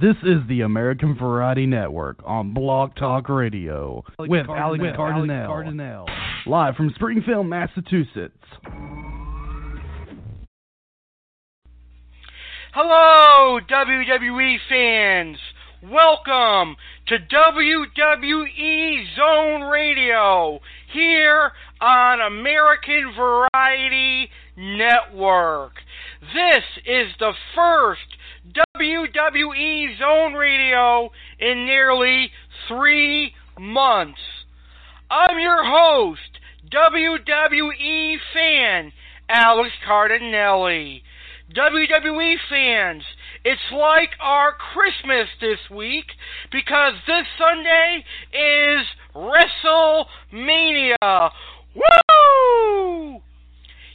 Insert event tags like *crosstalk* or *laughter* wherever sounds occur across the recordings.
This is the American Variety Network on Blog Talk Radio with Alex Cardinale, live from Springfield, Massachusetts. Hello, WWE fans. Welcome to WWE Zone Radio here on American Variety Network. This is the first WWE Zone Radio in nearly three months. I'm your host, WWE fan Alex Cardinelli. WWE fans, it's like our Christmas this week because this Sunday is WrestleMania. Woo!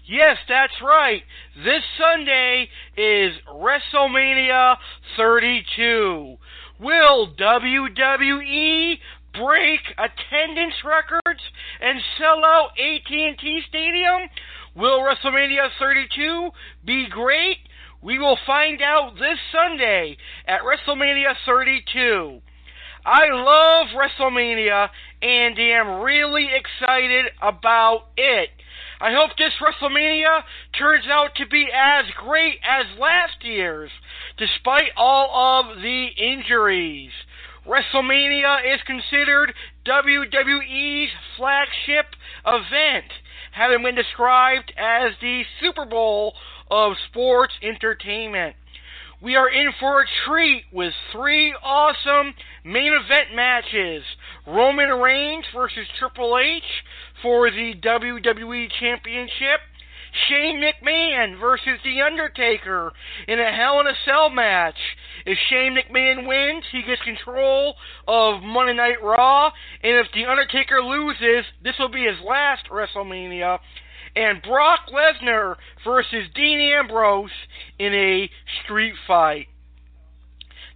Yes, that's right. This Sunday is WrestleMania 32. Will WWE break attendance records and sell out AT&T Stadium? Will WrestleMania 32 be great? We will find out this Sunday at WrestleMania 32. I love WrestleMania and am really excited about it. I hope this WrestleMania turns out to be as great as last year's, despite all of the injuries. WrestleMania is considered WWE's flagship event, having been described as the Super Bowl of sports entertainment. We are in for a treat with three awesome main event matches Roman Reigns versus Triple H for the WWE Championship. Shane McMahon versus The Undertaker in a Hell in a Cell match. If Shane McMahon wins, he gets control of Monday Night Raw, and if The Undertaker loses, this will be his last WrestleMania. And Brock Lesnar versus Dean Ambrose in a street fight.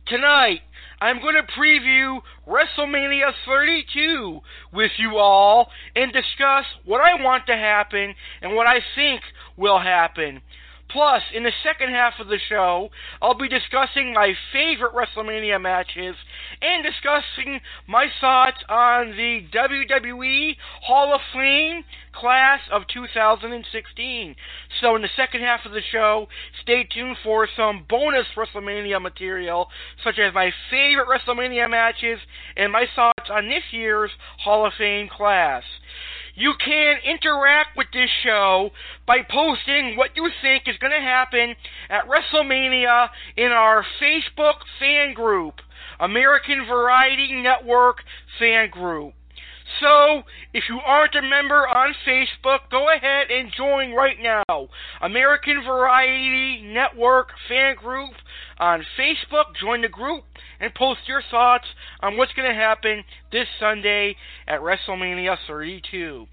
Tonight, I'm going to preview WrestleMania 32 with you all and discuss what I want to happen and what I think will happen. Plus, in the second half of the show, I'll be discussing my favorite WrestleMania matches and discussing my thoughts on the WWE Hall of Fame class of 2016. So, in the second half of the show, stay tuned for some bonus WrestleMania material, such as my favorite WrestleMania matches and my thoughts on this year's Hall of Fame class. You can interact with this show by posting what you think is going to happen at WrestleMania in our Facebook fan group, American Variety Network fan group. So, if you aren't a member on Facebook, go ahead and join right now. American Variety Network fan group on Facebook. Join the group and post your thoughts on what's going to happen this Sunday at WrestleMania 32.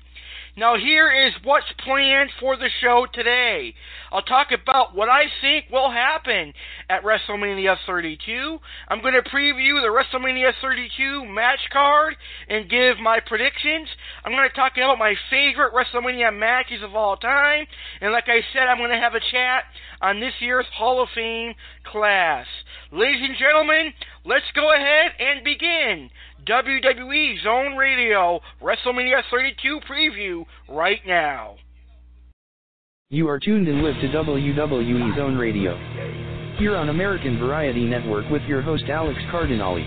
Now, here is what's planned for the show today. I'll talk about what I think will happen at WrestleMania 32. I'm going to preview the WrestleMania 32 match card and give my predictions. I'm going to talk about my favorite WrestleMania matches of all time. And like I said, I'm going to have a chat on this year's Hall of Fame class. Ladies and gentlemen, let's go ahead and begin WWE Zone Radio WrestleMania 32 preview right now. You are tuned in live to WWE Zone Radio. Here on American Variety Network with your host Alex Cardinale.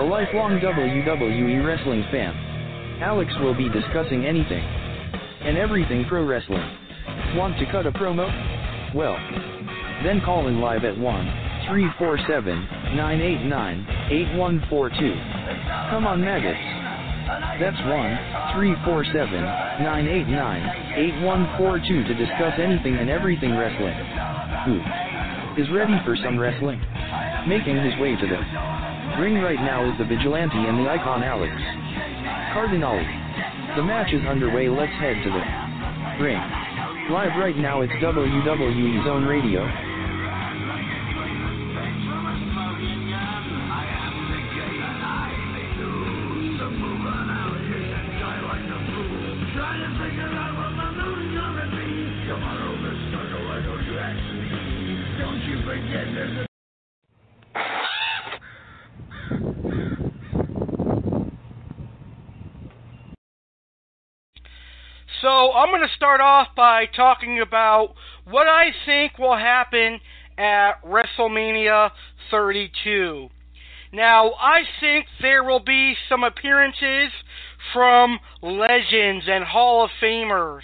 A lifelong WWE wrestling fan. Alex will be discussing anything and everything pro wrestling. Want to cut a promo? Well, then call in live at 1 347 989 8142. Come on, maggots. That's 1 347 989 8142 to discuss anything and everything wrestling. Who is ready for some wrestling? Making his way to the ring right now is the vigilante and the icon Alex Cardinale. The match is underway. Let's head to the ring. Live right now, it's WWE Zone Radio. So I'm going to start off by talking about what I think will happen at WrestleMania 32. Now, I think there will be some appearances from legends and Hall of Famers.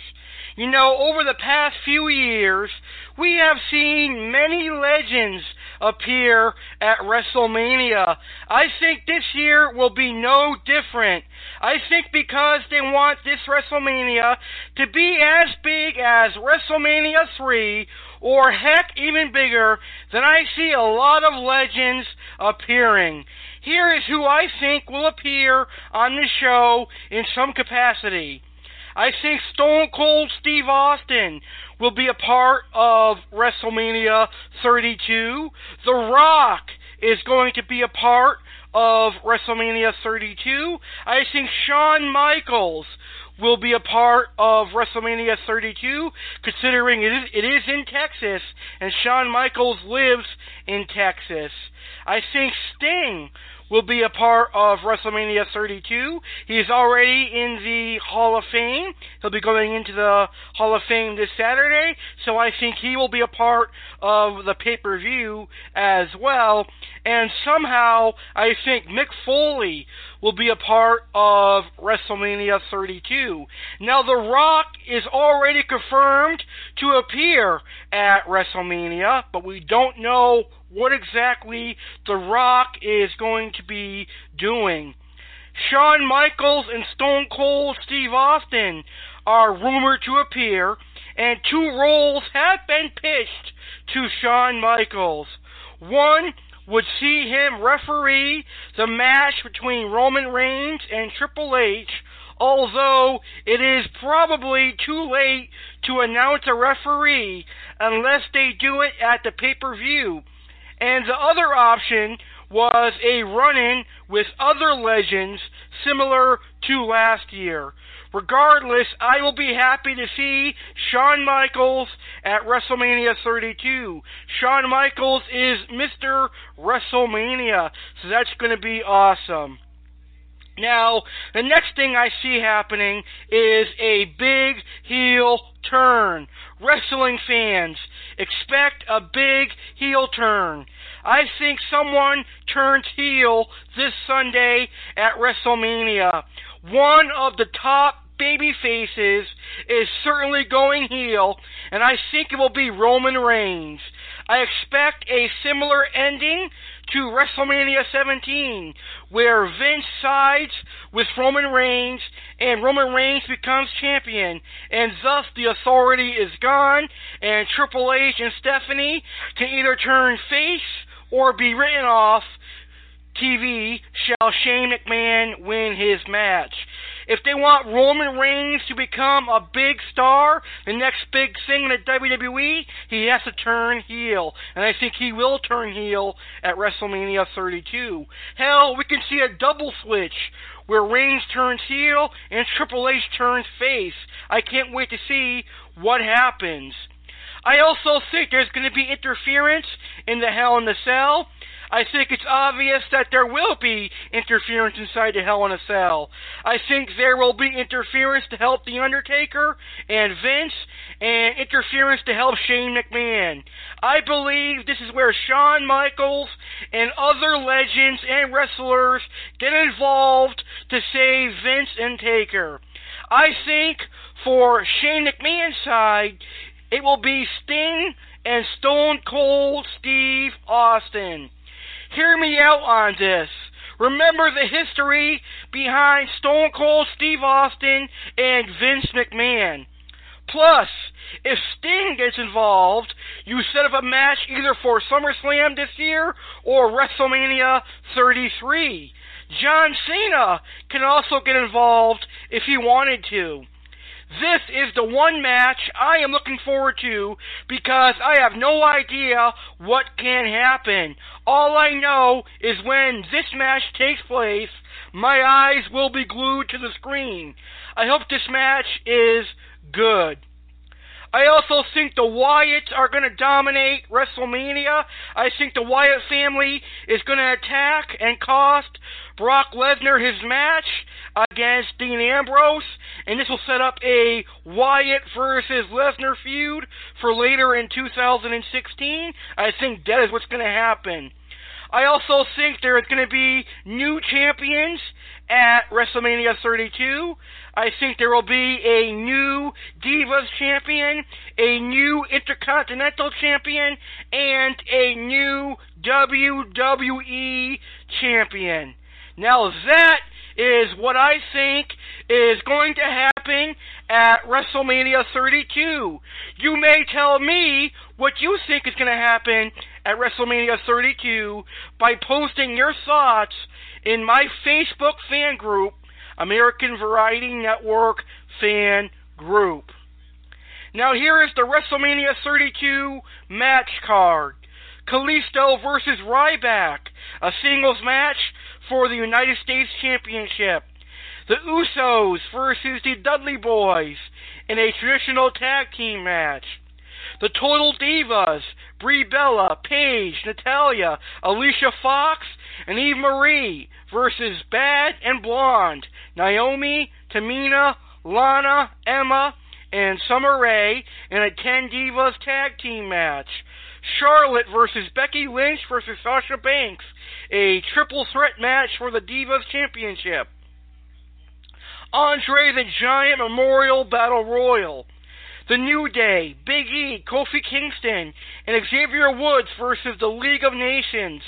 You know, over the past few years, we have seen many legends appear at WrestleMania. I think this year will be no different. I think because they want this WrestleMania to be as big as WrestleMania 3 or heck even bigger, then I see a lot of legends appearing. Here is who I think will appear on the show in some capacity. I think Stone Cold Steve Austin will be a part of WrestleMania 32. The Rock is going to be a part of WrestleMania 32. I think Shawn Michaels will be a part of WrestleMania 32, considering it is, it is in Texas and Shawn Michaels lives in Texas. I think Sting will be a part of WrestleMania 32. He is already in the Hall of Fame. He'll be going into the Hall of Fame this Saturday, so I think he will be a part of the pay per view as well. And somehow, I think Mick Foley will be a part of WrestleMania 32. Now, The Rock is already confirmed to appear at WrestleMania, but we don't know what exactly The Rock is going to be doing. Shawn Michaels and Stone Cold Steve Austin are rumored to appear, and two roles have been pitched to Shawn Michaels. One would see him referee the match between Roman Reigns and Triple H, although it is probably too late to announce a referee unless they do it at the pay per view. And the other option was a run in with other legends similar to last year. Regardless, I will be happy to see Shawn Michaels at WrestleMania 32. Shawn Michaels is Mr. WrestleMania, so that's going to be awesome. Now, the next thing I see happening is a big heel turn. Wrestling fans, expect a big heel turn. I think someone turns heel this Sunday at WrestleMania. One of the top baby faces is certainly going heel, and I think it will be Roman Reigns. I expect a similar ending to WrestleMania 17, where Vince sides with Roman Reigns and Roman Reigns becomes champion, and thus the authority is gone, and Triple H and Stephanie can either turn face or be written off TV shall Shane McMahon win his match. If they want Roman Reigns to become a big star, the next big thing in the WWE, he has to turn heel. And I think he will turn heel at WrestleMania 32. Hell, we can see a double switch where Reigns turns heel and Triple H turns face. I can't wait to see what happens. I also think there's going to be interference in the Hell in the Cell. I think it's obvious that there will be interference inside the Hell in a Cell. I think there will be interference to help The Undertaker and Vince, and interference to help Shane McMahon. I believe this is where Shawn Michaels and other legends and wrestlers get involved to save Vince and Taker. I think for Shane McMahon's side, it will be Sting and Stone Cold Steve Austin. Hear me out on this. Remember the history behind Stone Cold Steve Austin and Vince McMahon. Plus, if Sting gets involved, you set up a match either for SummerSlam this year or WrestleMania 33. John Cena can also get involved if he wanted to. This is the one match I am looking forward to because I have no idea what can happen. All I know is when this match takes place, my eyes will be glued to the screen. I hope this match is good. I also think the Wyatts are going to dominate WrestleMania. I think the Wyatt family is going to attack and cost Brock Lesnar his match against Dean Ambrose, and this will set up a Wyatt versus Lesnar feud for later in 2016. I think that is what's going to happen. I also think there is going to be new champions at WrestleMania 32. I think there will be a new Divas champion, a new Intercontinental champion, and a new WWE champion. Now that is what I think is going to happen at WrestleMania 32. You may tell me what you think is going to happen at WrestleMania 32 by posting your thoughts in my Facebook fan group, American Variety Network Fan Group. Now here is the WrestleMania 32 match card. Kalisto versus Ryback, a singles match for the United States Championship. The Usos versus the Dudley Boys in a traditional tag team match. The Total Divas, Brie Bella, Paige, Natalya, Alicia Fox, and Eva Marie versus Bad and Blonde, Naomi, Tamina, Lana, Emma, and Summer Rae in a 10 Divas tag team match. Charlotte versus Becky Lynch versus Sasha Banks, a triple threat match for the Divas Championship. Andre the Giant Memorial Battle Royal. The New Day, Big E, Kofi Kingston, and Xavier Woods versus the League of Nations,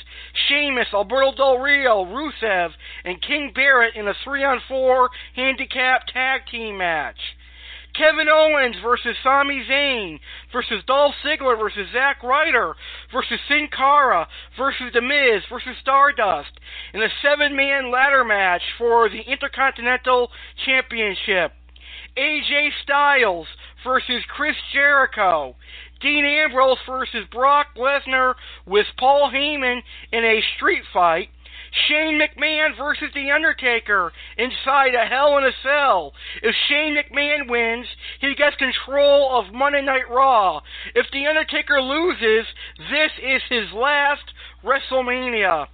Sheamus, Alberto Del Rio, Rusev, and King Barrett in a 3 on 4 handicap tag team match. Kevin Owens versus Sami Zayn versus Dolph Ziggler versus Zack Ryder versus Sin Cara versus The Miz versus Stardust in a seven man ladder match for the Intercontinental Championship. AJ Styles versus Chris Jericho. Dean Ambrose versus Brock Lesnar with Paul Heyman in a street fight. Shane McMahon versus The Undertaker inside a Hell in a Cell. If Shane McMahon wins, he gets control of Monday Night Raw. If The Undertaker loses, this is his last WrestleMania.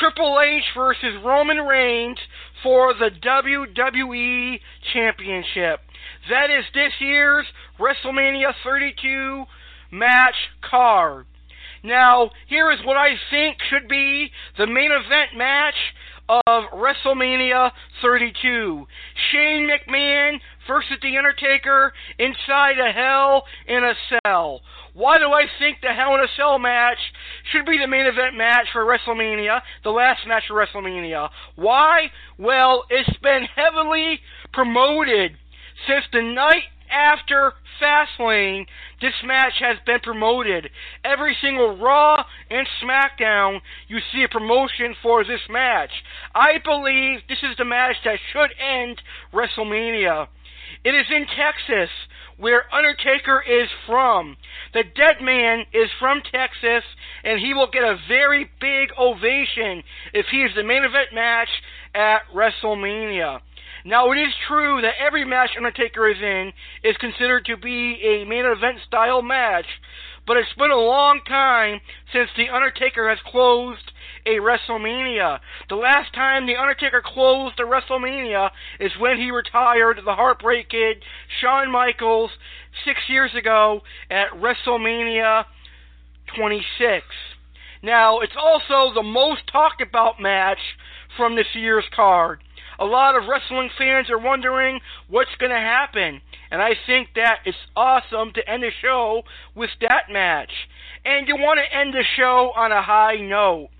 Triple H versus Roman Reigns for the WWE Championship. That is this year's WrestleMania 32 match card. Now, here is what I think should be the main event match of WrestleMania 32. Shane McMahon versus The Undertaker inside a Hell in a Cell. Why do I think the Hell in a Cell match should be the main event match for WrestleMania, the last match for WrestleMania? Why? Well, it's been heavily promoted since the night after Fastlane, this match has been promoted. Every single Raw and SmackDown, you see a promotion for this match. I believe this is the match that should end WrestleMania. It is in Texas, where Undertaker is from. The dead man is from Texas, and he will get a very big ovation if he is the main event match at WrestleMania. Now, it is true that every match Undertaker is in is considered to be a main event style match, but it's been a long time since The Undertaker has closed a WrestleMania. The last time The Undertaker closed a WrestleMania is when he retired the Heartbreak Kid, Shawn Michaels, six years ago at WrestleMania 26. Now, it's also the most talked about match from this year's card. A lot of wrestling fans are wondering what's going to happen, and I think that it's awesome to end the show with that match. And you want to end the show on a high note.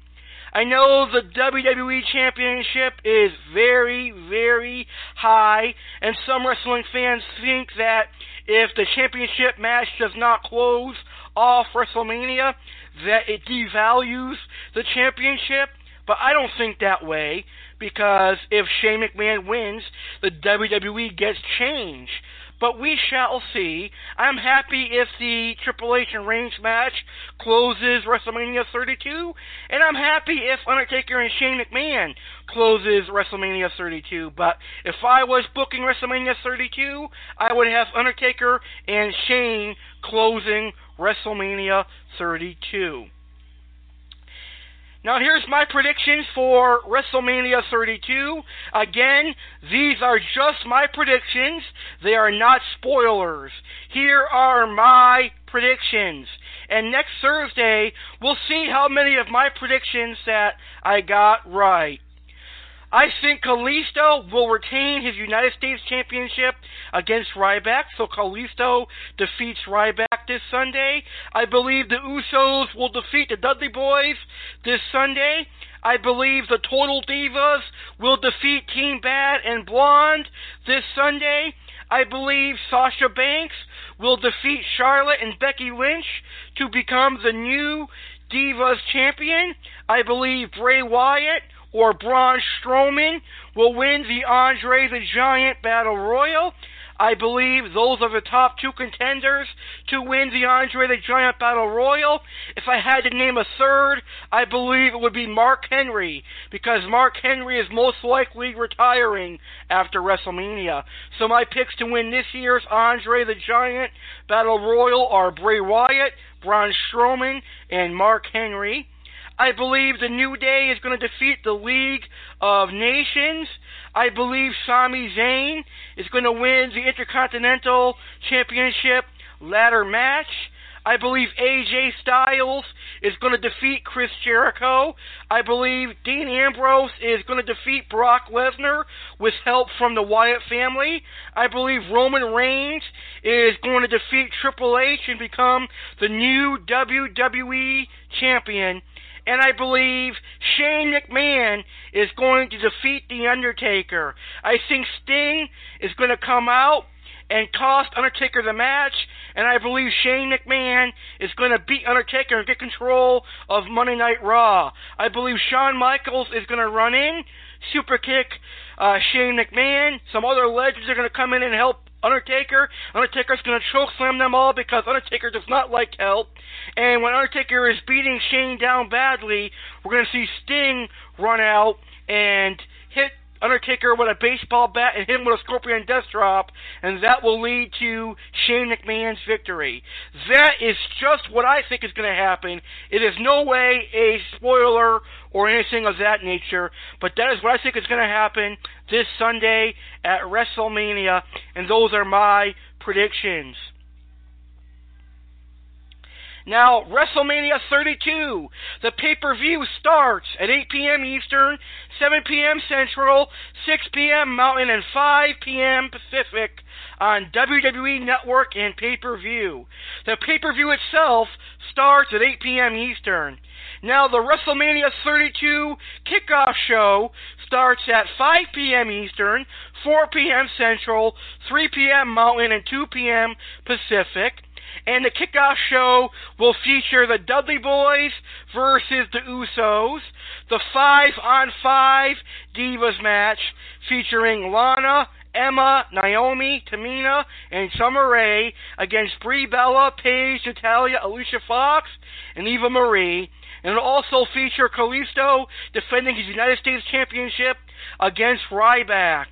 I know the WWE Championship is very, very high, and some wrestling fans think that if the championship match does not close off WrestleMania, that it devalues the championship. But I don't think that way because if Shane McMahon wins, the WWE gets change. But we shall see. I'm happy if the Triple H and Reigns match closes WrestleMania 32, and I'm happy if Undertaker and Shane McMahon closes WrestleMania 32. But if I was booking WrestleMania 32, I would have Undertaker and Shane closing WrestleMania 32. Now, here's my predictions for WrestleMania 32. Again, these are just my predictions. They are not spoilers. Here are my predictions. And next Thursday, we'll see how many of my predictions that I got right. I think Kalisto will retain his United States Championship against Ryback, so Kalisto defeats Ryback this Sunday. I believe the Usos will defeat the Dudley Boys this Sunday. I believe the Total Divas will defeat Team Bad and Blonde this Sunday. I believe Sasha Banks will defeat Charlotte and Becky Lynch to become the new Divas champion. I believe Bray Wyatt or Braun Strowman will win the Andre the Giant Battle Royal. I believe those are the top two contenders to win the Andre the Giant Battle Royal. If I had to name a third, I believe it would be Mark Henry, because Mark Henry is most likely retiring after WrestleMania. So my picks to win this year's Andre the Giant Battle Royal are Bray Wyatt, Braun Strowman, and Mark Henry. I believe the New Day is going to defeat the League of Nations. I believe Sami Zayn is going to win the Intercontinental Championship ladder match. I believe AJ Styles is going to defeat Chris Jericho. I believe Dean Ambrose is going to defeat Brock Lesnar with help from the Wyatt family. I believe Roman Reigns is going to defeat Triple H and become the new WWE champion and I believe Shane McMahon is going to defeat The Undertaker. I think Sting is going to come out and cost Undertaker the match, and I believe Shane McMahon is going to beat Undertaker and get control of Monday Night Raw. I believe Shawn Michaels is going to run in, super kick uh, Shane McMahon. Some other legends are going to come in and help Undertaker. Undertaker's going to choke slam them all because Undertaker does not like help. And when Undertaker is beating Shane down badly, we're going to see Sting run out and hit Undertaker with a baseball bat and hit him with a scorpion death drop, and that will lead to Shane McMahon's victory. That is just what I think is going to happen. It is no way a spoiler or anything of that nature, but that is what I think is going to happen this Sunday at WrestleMania, and those are my predictions. Now, WrestleMania 32, the pay per view starts at 8 p.m. Eastern, 7 p.m. Central, 6 p.m. Mountain, and 5 p.m. Pacific on WWE Network and pay per view. The pay per view itself starts at 8 p.m. Eastern. Now, the WrestleMania 32 kickoff show starts at 5 p.m. Eastern, 4 p.m. Central, 3 p.m. Mountain, and 2 p.m. Pacific. And the kickoff show will feature the Dudley Boys versus the Usos, the 5 on 5 Divas match featuring Lana, Emma, Naomi, Tamina, and Summer Rae against Brie Bella, Paige, Natalya, Alicia Fox, and Eva Marie. And it'll also feature Kalisto defending his United States Championship against Ryback.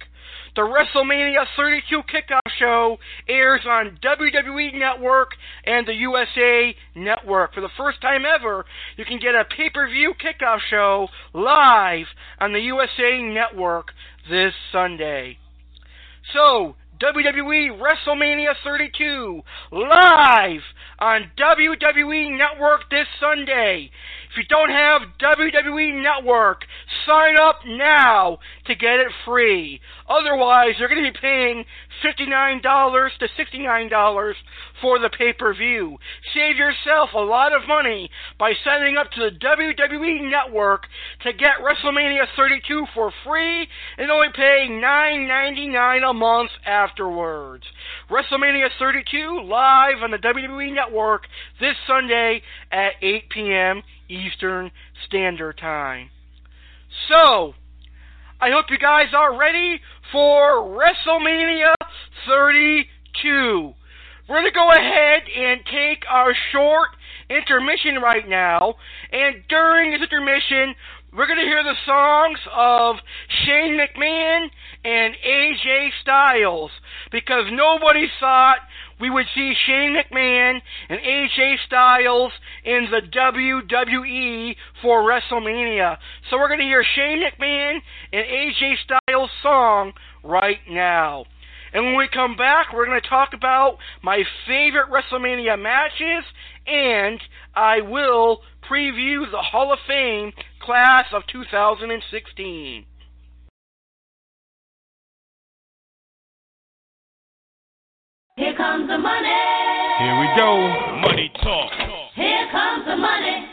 The WrestleMania 32 kickoff show airs on WWE Network and the USA Network. For the first time ever, you can get a pay per view kickoff show live on the USA Network this Sunday. So, WWE WrestleMania 32 live on WWE Network this Sunday. If you don't have WWE Network, sign up now to get it free. Otherwise, you're going to be paying $59 to $69 for the pay-per-view. Save yourself a lot of money by signing up to the WWE Network to get WrestleMania 32 for free and only pay $9.99 a month afterwards. WrestleMania 32 live on the WWE Network this Sunday at 8 p.m. Eastern Standard Time. So, I hope you guys are ready for WrestleMania 32. We're going to go ahead and take our short intermission right now, and during this intermission, we're going to hear the songs of Shane McMahon and AJ Styles because nobody thought we would see Shane McMahon and AJ Styles in the WWE for WrestleMania. So we're going to hear Shane McMahon and AJ Styles song right now. And when we come back, we're going to talk about my favorite WrestleMania matches, and I will preview the Hall of Fame class of 2016. Here comes the money. Here we go. Money talk. Here comes the money. Money,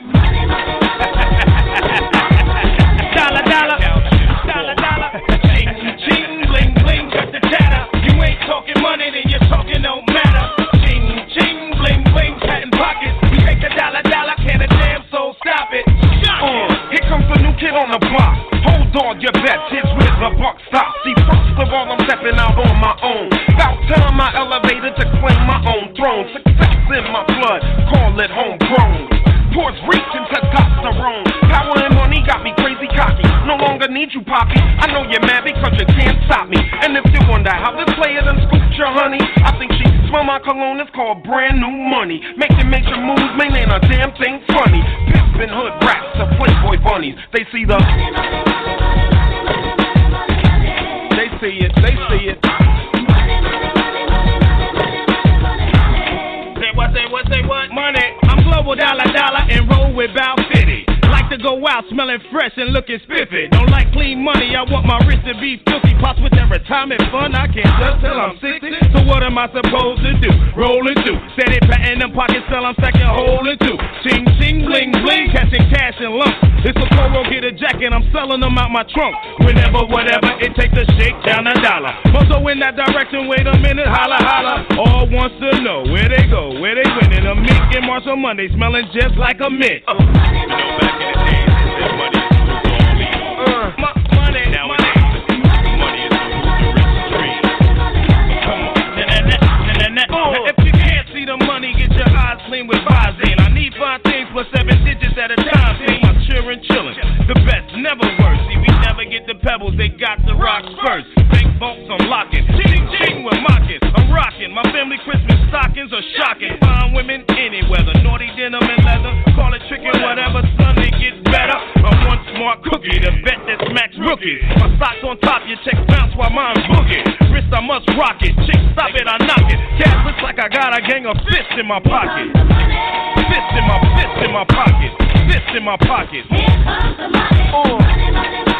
money, then your talking don't matter. Ching, ching, bling, bling, patent pockets. We take the dollar, dollar, can a damn soul stop it. Uh, here comes the new kid on the block. Hold on, your bets. Here's where the buck stops. See, first of all, I'm stepping out on my own. About time I elevated to claim my own throne. Success in my blood, call it homegrown. Towards reaching to testosterone. Power and money got me crazy cocky. No longer need you, Poppy. I know you're mad because you can't stop me. And if you wonder how this player done scooped your honey, I think she smell my cologne. It's called brand new money. Making major moves, man, ain't a damn thing funny. Pimpin' hood rats to Playboy bunnies. They see the. They see it, they see it. Say what, say what, say what? Money. I'm global dollar, dollar, and roll with Bow City. Like to go out smelling fresh and looking spiffy. Don't like clean money, I want my wrist to be filthy. Pops with that retirement fund, I can't just till I'm 60. So what am I supposed to do? Roll and do. Steady patting them pockets till I'm second holding two. Ching, ching, bling, bling, catching cash in lumps. It's a Coro, get a jacket, I'm selling them out my trunk. Whenever, whatever, it takes to shake down a dollar. Also in that direction, wait a minute, holla, holla. All wants to know where they go, where they winning. A mink and Marshall Monday, smelling just like a mint. Uh. Uh. If clean with Visine. I need five things plus seven digits at a time. See my children chillin'. The best, never worse. See, we never get the pebbles, they got the rocks first. Bank vaults, I'm locking. Ching ching, we're mocking. I'm rocking. My family Christmas stockings are shocking. Fine women, any weather. Naughty denim and leather. Call it trickin', whatever. Sunday gets better. I'm one smart cookie, the vet that smacks rookies. My socks on top, your checks bounce while mine boogie. Wrist, I must rock it. Chick, stop it, I knock it. Cat looks like I got a gang of fists in my pocket. Fist in my fist in my pocket. Fist in my pocket. Here comes the money. Uh. Money, money, money, money,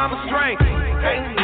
I'm a strength.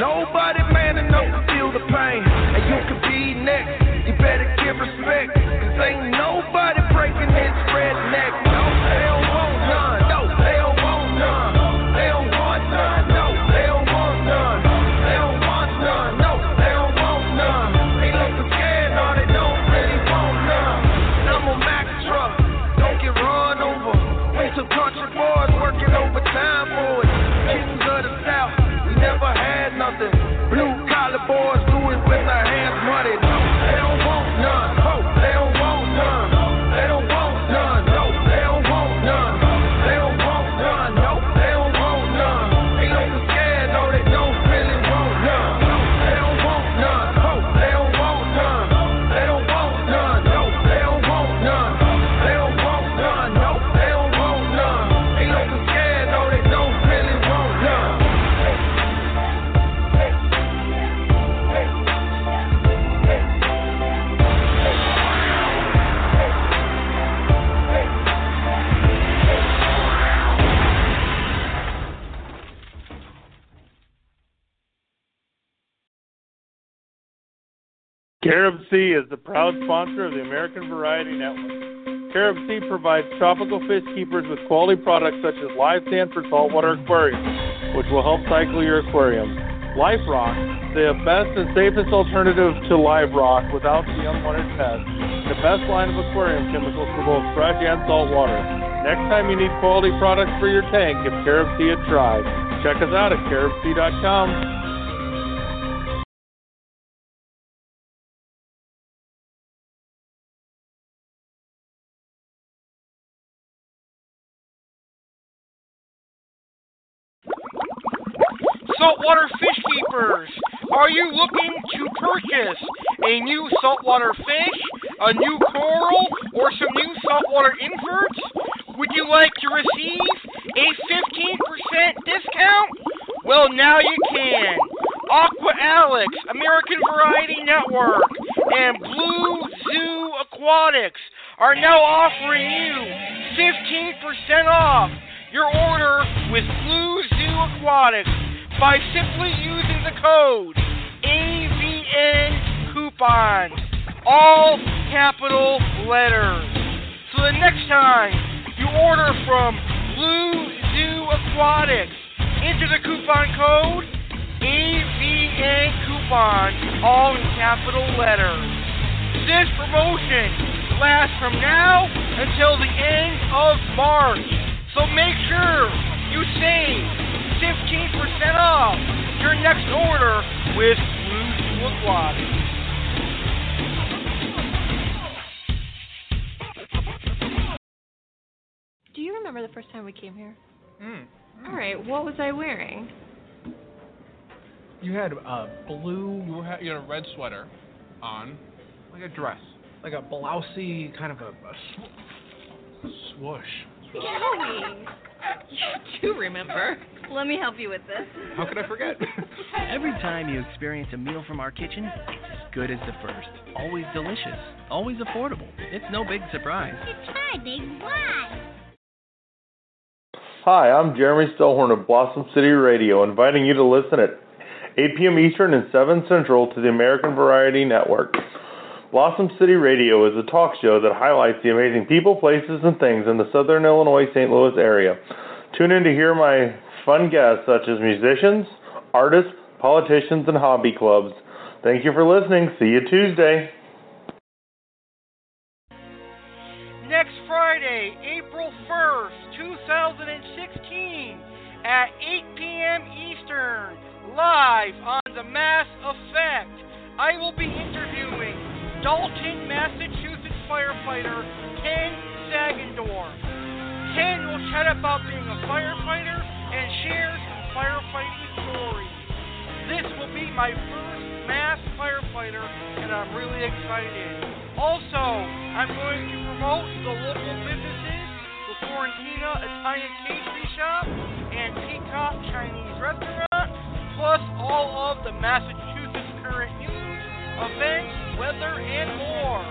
CaribSea is the proud sponsor of the American Variety Network. Carib Sea provides tropical fish keepers with quality products such as live sand for saltwater aquariums, which will help cycle your aquarium. Life Rock, the best and safest alternative to live rock without the unwanted pests. The best line of aquarium chemicals for both fresh and saltwater. Next time you need quality products for your tank, give Carib Sea a try. Check us out at caribsea.com. saltwater fish keepers. Are you looking to purchase a new saltwater fish, a new coral, or some new saltwater inverts? Would you like to receive a 15% discount? Well, now you can. Aqua Alex, American Variety Network, and Blue Zoo Aquatics are now offering you 15% off your order with Blue Zoo Aquatics by simply using the code AVN coupon, all capital letters. So the next time you order from Blue Zoo Aquatics, enter the coupon code AVN coupon, all in capital letters. This promotion lasts from now until the end of March. So make sure you save 15% off your next order with Blue Zoo Aquatics. Do you remember the first time we came here? Mm. All right, what was I wearing? You had uh, blue. You had, you had a red sweater on, like a dress, like a blousey kind of a, a sw- swoosh. Joey! You do remember. Let me help you with this. How could I forget? *laughs* Every time you experience a meal from our kitchen, it's as good as the first. Always delicious. Always affordable. It's no big surprise. It's my big why. Hi, I'm Jeremy Stillhorn of Blossom City Radio, inviting you to listen at 8 p.m. Eastern and 7 Central to the American Variety Network. Blossom City Radio is a talk show that highlights the amazing people, places, and things in the southern Illinois St. Louis area. Tune in to hear my fun guests such as musicians, artists, politicians, and hobby clubs. Thank you for listening. See you Tuesday. Next Friday, April 1st, 2016, at 8 p.m. Eastern, live on The Mass Effect, I will be interviewing Dalton, Massachusetts firefighter Ken Sagendorf. Ken will chat about being a firefighter and share some firefighting stories. This will be my first mass firefighter, and I'm really excited. Also, I'm going to promote the local businesses, the Florentina Italian Pastry Shop and Peacock Chinese Restaurant, plus all of the Massachusetts current news, events, weather, and more.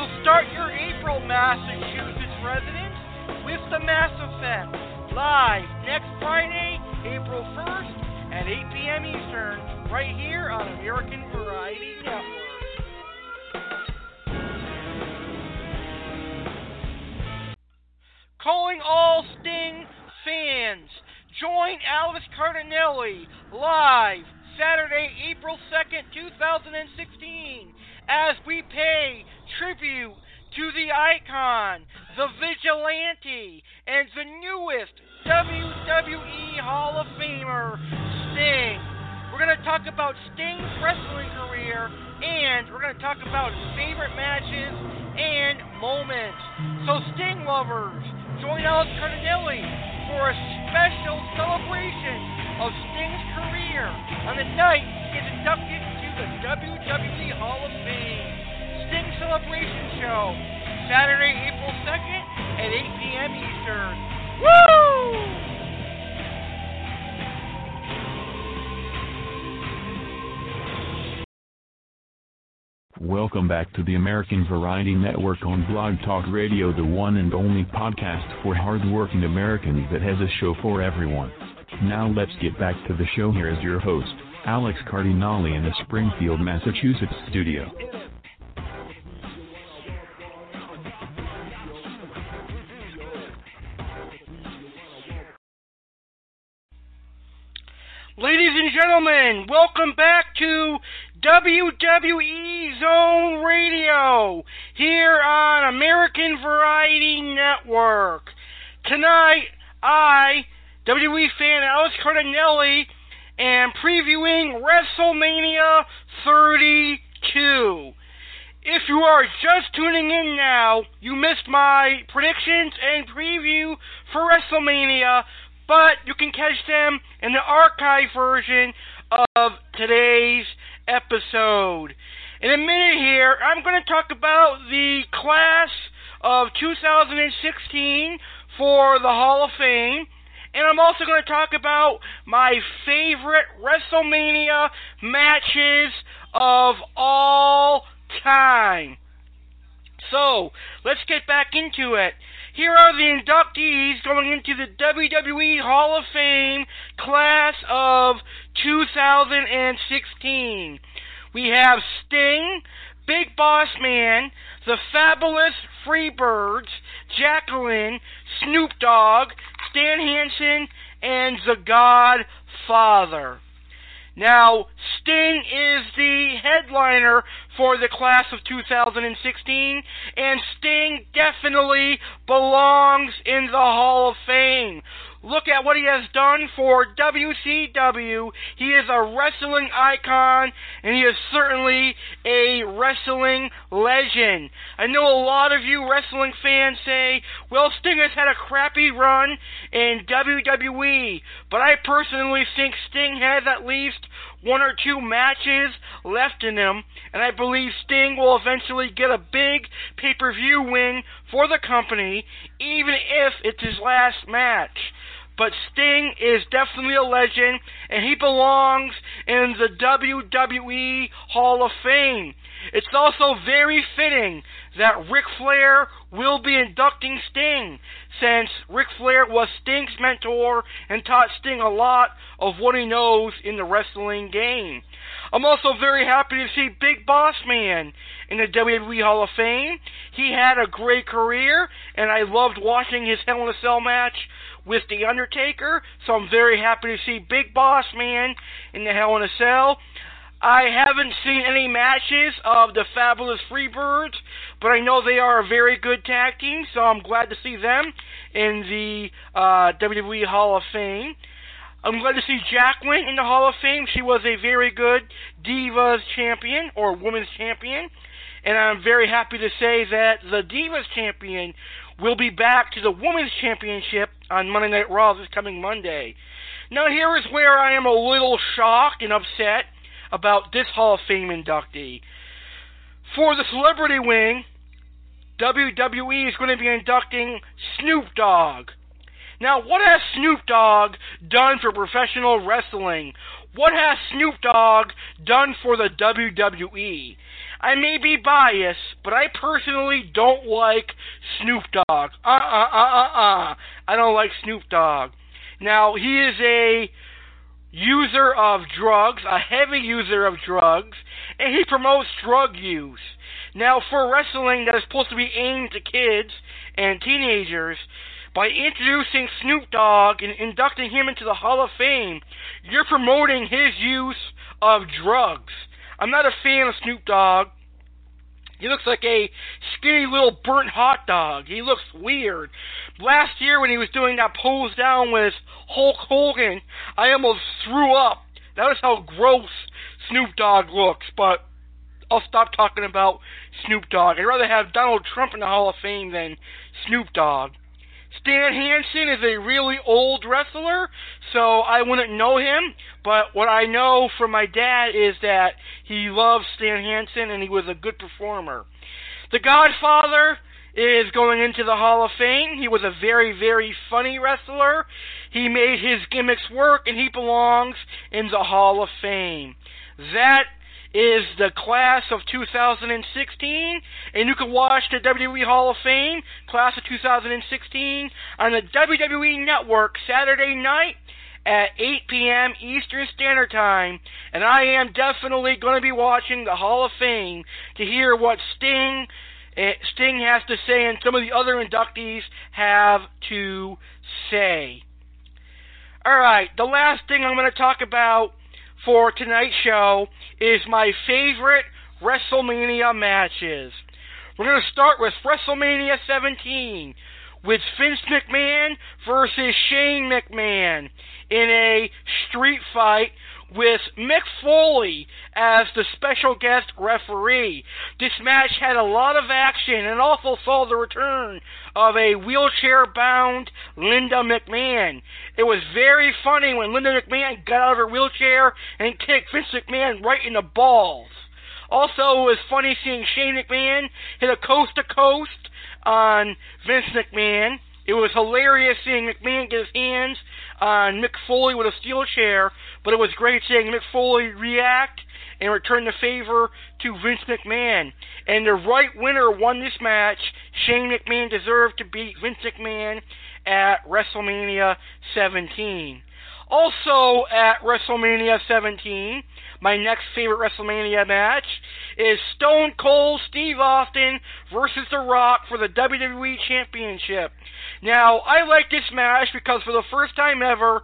So start your April, Massachusetts residents, with the Mass Effect, live next Friday, April 1st at 8 p.m. Eastern, right here on American Variety Network. Calling all Sting fans, join Alex Cardinelli live Saturday, April 2nd, 2016, as we pay tribute to the icon, the vigilante, and the newest WWE Hall of Famer, Sting. We're going to talk about Sting's wrestling career, and we're going to talk about his favorite matches and moments. So, Sting lovers, join Alex Cardinelli for a special celebration of Sting's career on the night he inducted to the WWE Hall of Fame. Sting Celebration Show, Saturday, April 2nd at 8 p.m. Eastern. Woo! Welcome back to the American Variety Network on Blog Talk Radio, the one and only podcast for hardworking Americans that has a show for everyone. Now let's get back to the show. Here is your host, Alex Cardinale in the Springfield, Massachusetts studio. Gentlemen, welcome back to WWE Zone Radio here on American Variety Network. Tonight, I, WWE fan Alex Cardinelli, am previewing WrestleMania 32. If you are just tuning in now, you missed my predictions and preview for WrestleMania, but you can catch them in the archive version of today's episode. In a minute here, I'm going to talk about the class of 2016 for the Hall of Fame. And I'm also going to talk about my favorite WrestleMania matches of all time. So, let's get back into it. Here are the inductees going into the WWE Hall of Fame class of 2016. We have Sting, Big Boss Man, the Fabulous Freebirds, Jacqueline, Snoop Dogg, Stan Hansen, and the Godfather. Now, Sting is the headliner for the class of 2016, and Sting definitely belongs in the Hall of Fame. Look at what he has done for WCW. He is a wrestling icon, and he is certainly a wrestling legend. I know a lot of you wrestling fans say, well, Sting has had a crappy run in WWE, but I personally think Sting has at least one or two matches left in him, and I believe Sting will eventually get a big pay per view win for the company, even if it's his last match. But Sting is definitely a legend, and he belongs in the WWE Hall of Fame. It's also very fitting that Ric Flair will be inducting Sting, since Ric Flair was Sting's mentor and taught Sting a lot of what he knows in the wrestling game. I'm also very happy to see Big Boss Man in the WWE Hall of Fame. He had a great career, and I loved watching his Hell in a Cell match with The Undertaker, so I'm very happy to see Big Boss Man in the Hell in a Cell. I haven't seen any matches of the Fabulous Freebirds, but I know they are a very good tag team, so I'm glad to see them in the uh, WWE Hall of Fame. I'm glad to see Jacqueline in the Hall of Fame. She was a very good Divas champion or Women's champion. And I'm very happy to say that the Divas champion will be back to the Women's Championship on Monday Night Raw this coming Monday. Now, here is where I am a little shocked and upset about this Hall of Fame inductee. For the celebrity wing, WWE is going to be inducting Snoop Dogg. Now, what has Snoop Dogg done for professional wrestling? What has Snoop Dogg done for the WWE? I may be biased, but I personally don't like Snoop Dogg. Uh uh uh uh uh. I don't like Snoop Dogg. Now, he is a user of drugs, a heavy user of drugs, and he promotes drug use. Now, for wrestling that is supposed to be aimed to kids and teenagers, by introducing Snoop Dogg and inducting him into the Hall of Fame, you're promoting his use of drugs. I'm not a fan of Snoop Dogg. He looks like a skinny little burnt hot dog. He looks weird. Last year when he was doing that pose down with Hulk Hogan, I almost threw up. That was how gross Snoop Dogg looks, but I'll stop talking about Snoop Dogg. I'd rather have Donald Trump in the Hall of Fame than Snoop Dogg. Stan Hansen is a really old wrestler, so I wouldn't know him. But what I know from my dad is that he loves Stan Hansen and he was a good performer. The Godfather is going into the Hall of Fame. He was a very, very funny wrestler. He made his gimmicks work and he belongs in the Hall of Fame. That is the class of 2016, and you can watch the WWE Hall of Fame class of 2016 on the WWE Network Saturday night at 8 p.m. Eastern Standard Time, and I am definitely going to be watching the Hall of Fame to hear what Sting eh, Sting has to say and some of the other inductees have to say. All right, the last thing I'm going to talk about for tonight's show is my favorite WrestleMania matches. We're going to start with WrestleMania 17 with Vince McMahon versus Shane McMahon in a street fight with Mick Foley as the special guest referee. This match had a lot of action and also saw the return of a wheelchair bound Linda McMahon. It was very funny when Linda McMahon got out of her wheelchair and kicked Vince McMahon right in the balls. Also, it was funny seeing Shane McMahon hit a coast to coast on Vince McMahon. It was hilarious seeing McMahon get his hands Uh, on Mick Foley with a steel chair, but it was great seeing Mick Foley react and return the favor to Vince McMahon. And the right winner won this match. Shane McMahon deserved to beat Vince McMahon at WrestleMania 17. Also at WrestleMania 17, my next favorite WrestleMania match is Stone Cold Steve Austin versus The Rock for the WWE Championship. Now, I like this match because for the first time ever,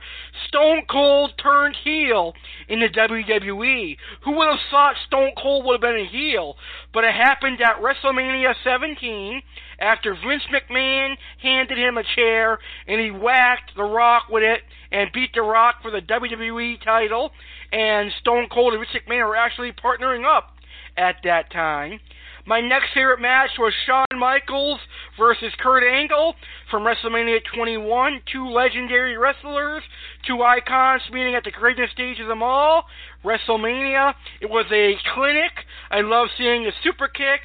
Stone Cold turned heel in the WWE. Who would have thought Stone Cold would have been a heel? But it happened at WrestleMania 17 after Vince McMahon handed him a chair and he whacked The Rock with it and beat The Rock for the WWE title. And Stone Cold and Vince McMahon were actually partnering up at that time. My next favorite match was Shawn Michaels versus Kurt Angle from WrestleMania 21. Two legendary wrestlers, two icons meeting at the greatest stage of them all, WrestleMania. It was a clinic. I love seeing the super kick,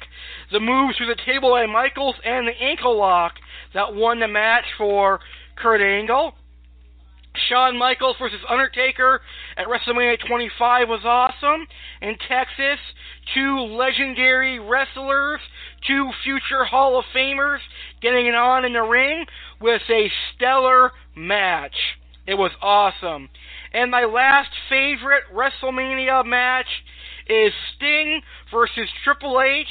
the moves through the table by Michaels, and the ankle lock that won the match for Kurt Angle. Shawn Michaels versus Undertaker at WrestleMania 25 was awesome. In Texas, two legendary wrestlers, two future Hall of Famers getting it on in the ring with a stellar match. It was awesome. And my last favorite WrestleMania match is Sting versus Triple H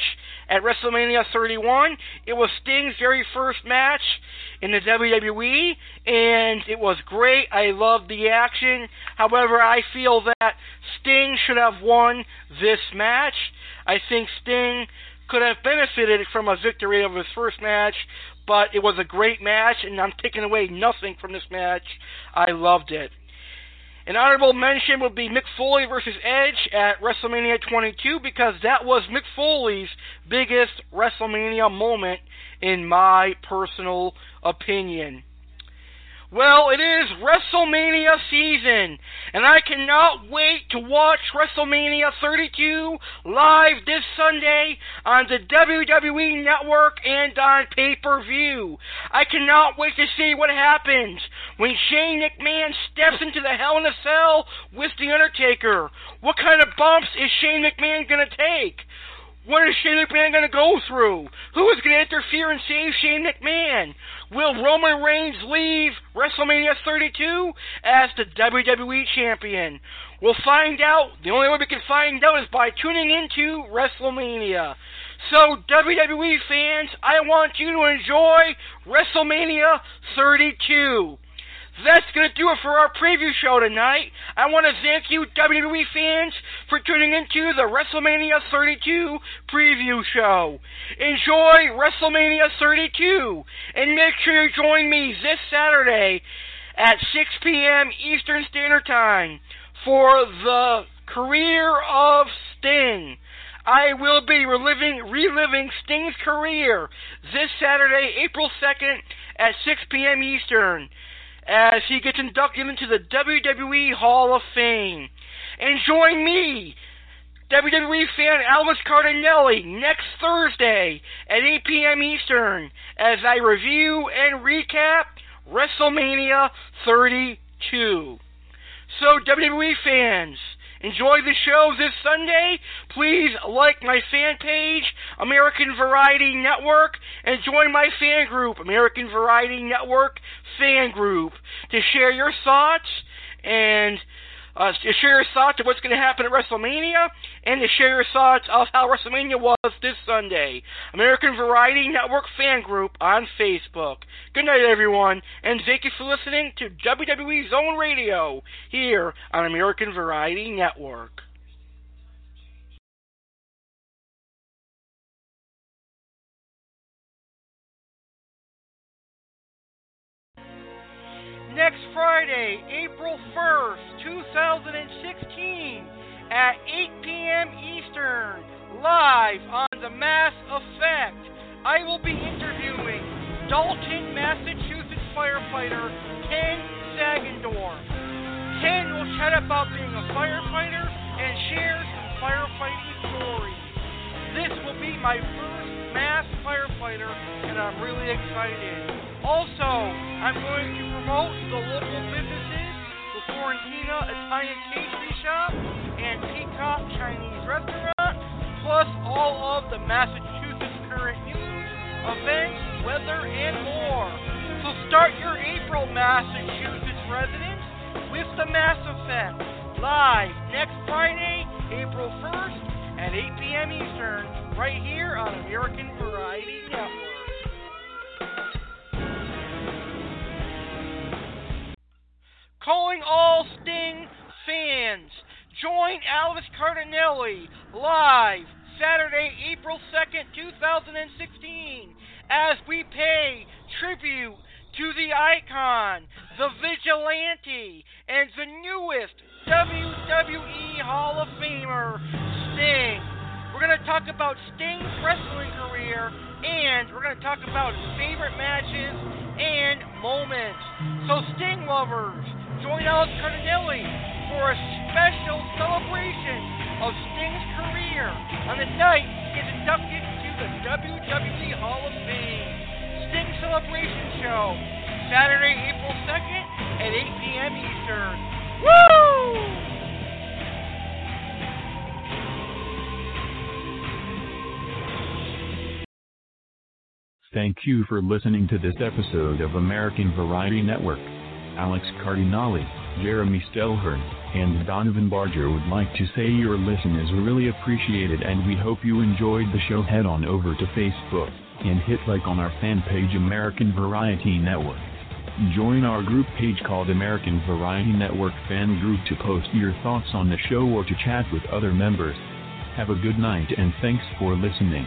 at WrestleMania 31. It was Sting's very first match in the WWE, and it was great. I loved the action. However, I feel that Sting should have won this match. I think Sting could have benefited from a victory over his first match, but it was a great match, and I'm taking away nothing from this match. I loved it. An honorable mention would be Mick Foley versus Edge at WrestleMania 22 because that was Mick Foley's biggest WrestleMania moment, in my personal opinion. Well, it is WrestleMania season, and I cannot wait to watch WrestleMania 32 live this Sunday on the WWE Network and on pay per view. I cannot wait to see what happens when Shane McMahon steps into the Hell in a Cell with The Undertaker. What kind of bumps is Shane McMahon going to take? What is Shane McMahon going to go through? Who is going to interfere and save Shane McMahon? Will Roman Reigns leave WrestleMania 32 as the WWE Champion? We'll find out. The only way we can find out is by tuning into WrestleMania. So, WWE fans, I want you to enjoy WrestleMania 32. That's going to do it for our preview show tonight. I want to thank you, WWE fans, for tuning into the WrestleMania 32 preview show. Enjoy WrestleMania 32, and make sure you join me this Saturday at 6 p.m. Eastern Standard Time for the career of Sting. I will be reliving, reliving Sting's career this Saturday, April 2nd at 6 p.m. Eastern as he gets inducted into the WWE Hall of Fame. And join me, WWE fan Alex Cardinelli, next Thursday at 8 p.m. Eastern as I review and recap WrestleMania 32. So, WWE fans, enjoy the show this Sunday. Please like my fan page, American Variety Network, and join my fan group, American Variety Network Fan Group, to share your thoughts and uh, to share your thoughts of what's going to happen at WrestleMania, and to share your thoughts of how WrestleMania was this Sunday. American Variety Network Fan Group on Facebook. Good night, everyone, and thank you for listening to WWE Zone Radio here on American Variety Network. Next Friday, April 1st, 2016, at 8 p.m. Eastern, live on The Mass Effect. I will be interviewing Dalton, Massachusetts firefighter Ken Sagendorf. Ken will chat about being a firefighter and share some firefighting stories. This will be my first mass firefighter, and I'm really excited. Also, I'm going to promote the local businesses, the Florentina Italian Pastry Shop and Peacock Chinese Restaurant, plus all of the Massachusetts current news events, weather, and more. So start your April, Massachusetts residents, with the Mass Effect live next Friday, April 1st at 8 p.m. Eastern, right here on American Variety Network. Calling all Sting fans, join Alex Cardinelli live Saturday, April 2nd, 2016, as we pay tribute to the icon, the vigilante, and the newest WWE Hall of Famer, Sting. We're going to talk about Sting's wrestling career, and we're going to talk about his favorite matches and moments. So, Sting lovers, join Alex Cardinelli for a special celebration of Sting's career on the night he gets inducted to the WWE Hall of Fame. Sting Celebration Show, Saturday, April 2nd at 8 p.m. Eastern. Woo! Thank you for listening to this episode of American Variety Network. Alex Cardinale, Jeremy Stelhern, and Donovan Barger would like to say your listen is really appreciated and we hope you enjoyed the show. Head on over to Facebook and hit like on our fan page American Variety Network. Join our group page called American Variety Network Fan Group to post your thoughts on the show or to chat with other members. Have a good night and thanks for listening.